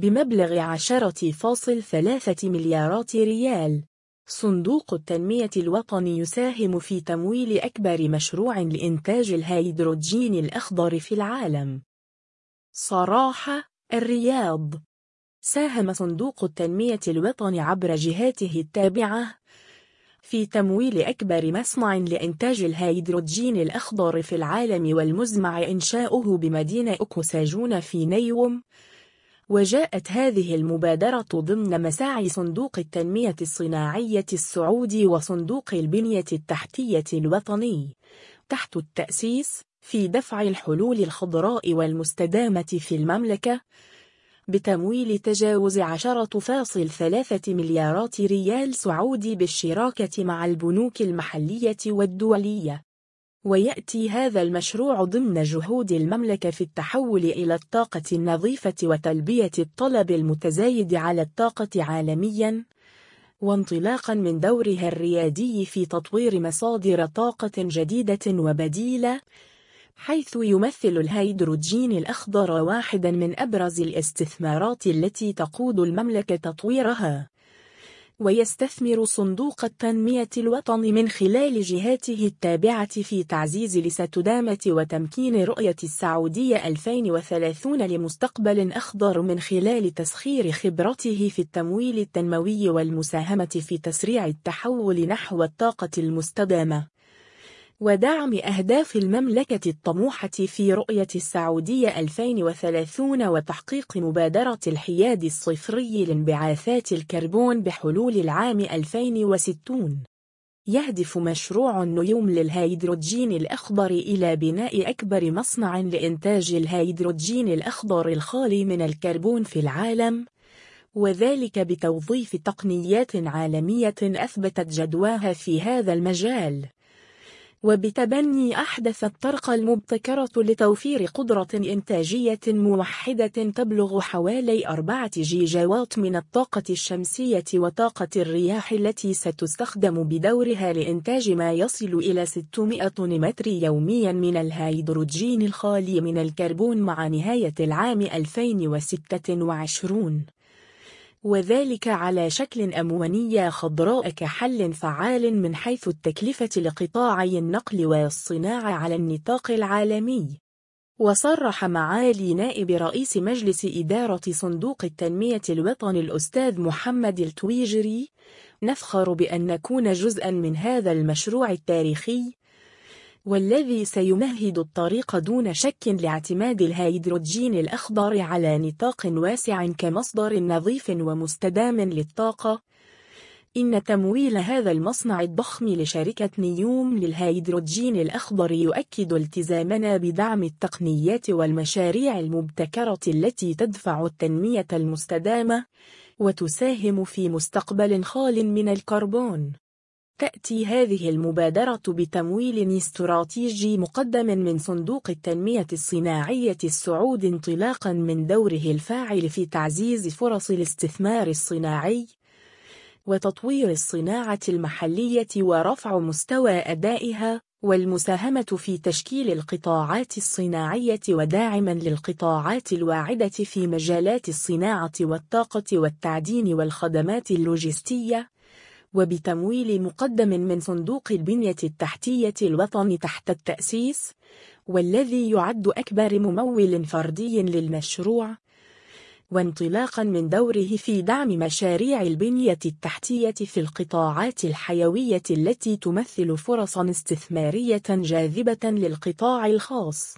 بمبلغ عشرة فاصل ثلاثة مليارات ريال. صندوق التنمية الوطني يساهم في تمويل أكبر مشروع لإنتاج الهيدروجين الأخضر في العالم. صراحة الرياض. ساهم صندوق التنمية الوطني عبر جهاته التابعة في تمويل أكبر مصنع لإنتاج الهيدروجين الأخضر في العالم والمزمع إنشاؤه بمدينة أكوساجون في نيوم وجاءت هذه المبادرة ضمن مساعي صندوق التنمية الصناعية السعودي وصندوق البنية التحتية الوطني تحت التأسيس في دفع الحلول الخضراء والمستدامة في المملكة بتمويل تجاوز عشرة فاصل ثلاثة مليارات ريال سعودي بالشراكة مع البنوك المحلية والدولية. ويأتي هذا المشروع ضمن جهود المملكة في التحول إلى الطاقة النظيفة وتلبية الطلب المتزايد على الطاقة عالمياً وانطلاقا من دورها الريادي في تطوير مصادر طاقة جديدة وبديلة حيث يمثل الهيدروجين الأخضر واحدا من أبرز الاستثمارات التي تقود المملكة تطويرها. ويستثمر صندوق التنمية الوطني من خلال جهاته التابعة في تعزيز الاستدامة وتمكين رؤية السعودية 2030 لمستقبل أخضر من خلال تسخير خبرته في التمويل التنموي والمساهمة في تسريع التحول نحو الطاقة المستدامة. ودعم أهداف المملكة الطموحة في رؤية السعودية 2030 وتحقيق مبادرة الحياد الصفري لانبعاثات الكربون بحلول العام 2060 يهدف مشروع النيوم للهيدروجين الأخضر إلى بناء أكبر مصنع لإنتاج الهيدروجين الأخضر الخالي من الكربون في العالم وذلك بتوظيف تقنيات عالمية أثبتت جدواها في هذا المجال. وبتبني أحدث الطرق المبتكرة لتوفير قدرة إنتاجية موحدة تبلغ حوالي أربعة جيجاوات من الطاقة الشمسية وطاقة الرياح التي ستستخدم بدورها لإنتاج ما يصل إلى 600 طن متر يوميا من الهيدروجين الخالي من الكربون مع نهاية العام 2026 وذلك على شكل أمونية خضراء كحل فعال من حيث التكلفة لقطاعي النقل والصناعة على النطاق العالمي. وصرح معالي نائب رئيس مجلس إدارة صندوق التنمية الوطني الأستاذ محمد التويجري: نفخر بأن نكون جزءا من هذا المشروع التاريخي والذي سيمهد الطريق دون شك لاعتماد الهيدروجين الأخضر على نطاق واسع كمصدر نظيف ومستدام للطاقة. إن تمويل هذا المصنع الضخم لشركة نيوم للهيدروجين الأخضر يؤكد التزامنا بدعم التقنيات والمشاريع المبتكرة التي تدفع التنمية المستدامة وتساهم في مستقبل خال من الكربون. تأتي هذه المبادرة بتمويل استراتيجي مقدم من صندوق التنمية الصناعية السعود انطلاقا من دوره الفاعل في تعزيز فرص الاستثمار الصناعي وتطوير الصناعة المحلية ورفع مستوى أدائها والمساهمة في تشكيل القطاعات الصناعية وداعما للقطاعات الواعدة في مجالات الصناعة والطاقة والتعدين والخدمات اللوجستية. وبتمويل مقدم من صندوق البنية التحتية الوطني تحت التأسيس والذي يعد أكبر ممول فردي للمشروع وانطلاقا من دوره في دعم مشاريع البنية التحتية في القطاعات الحيوية التي تمثل فرصا استثمارية جاذبة للقطاع الخاص.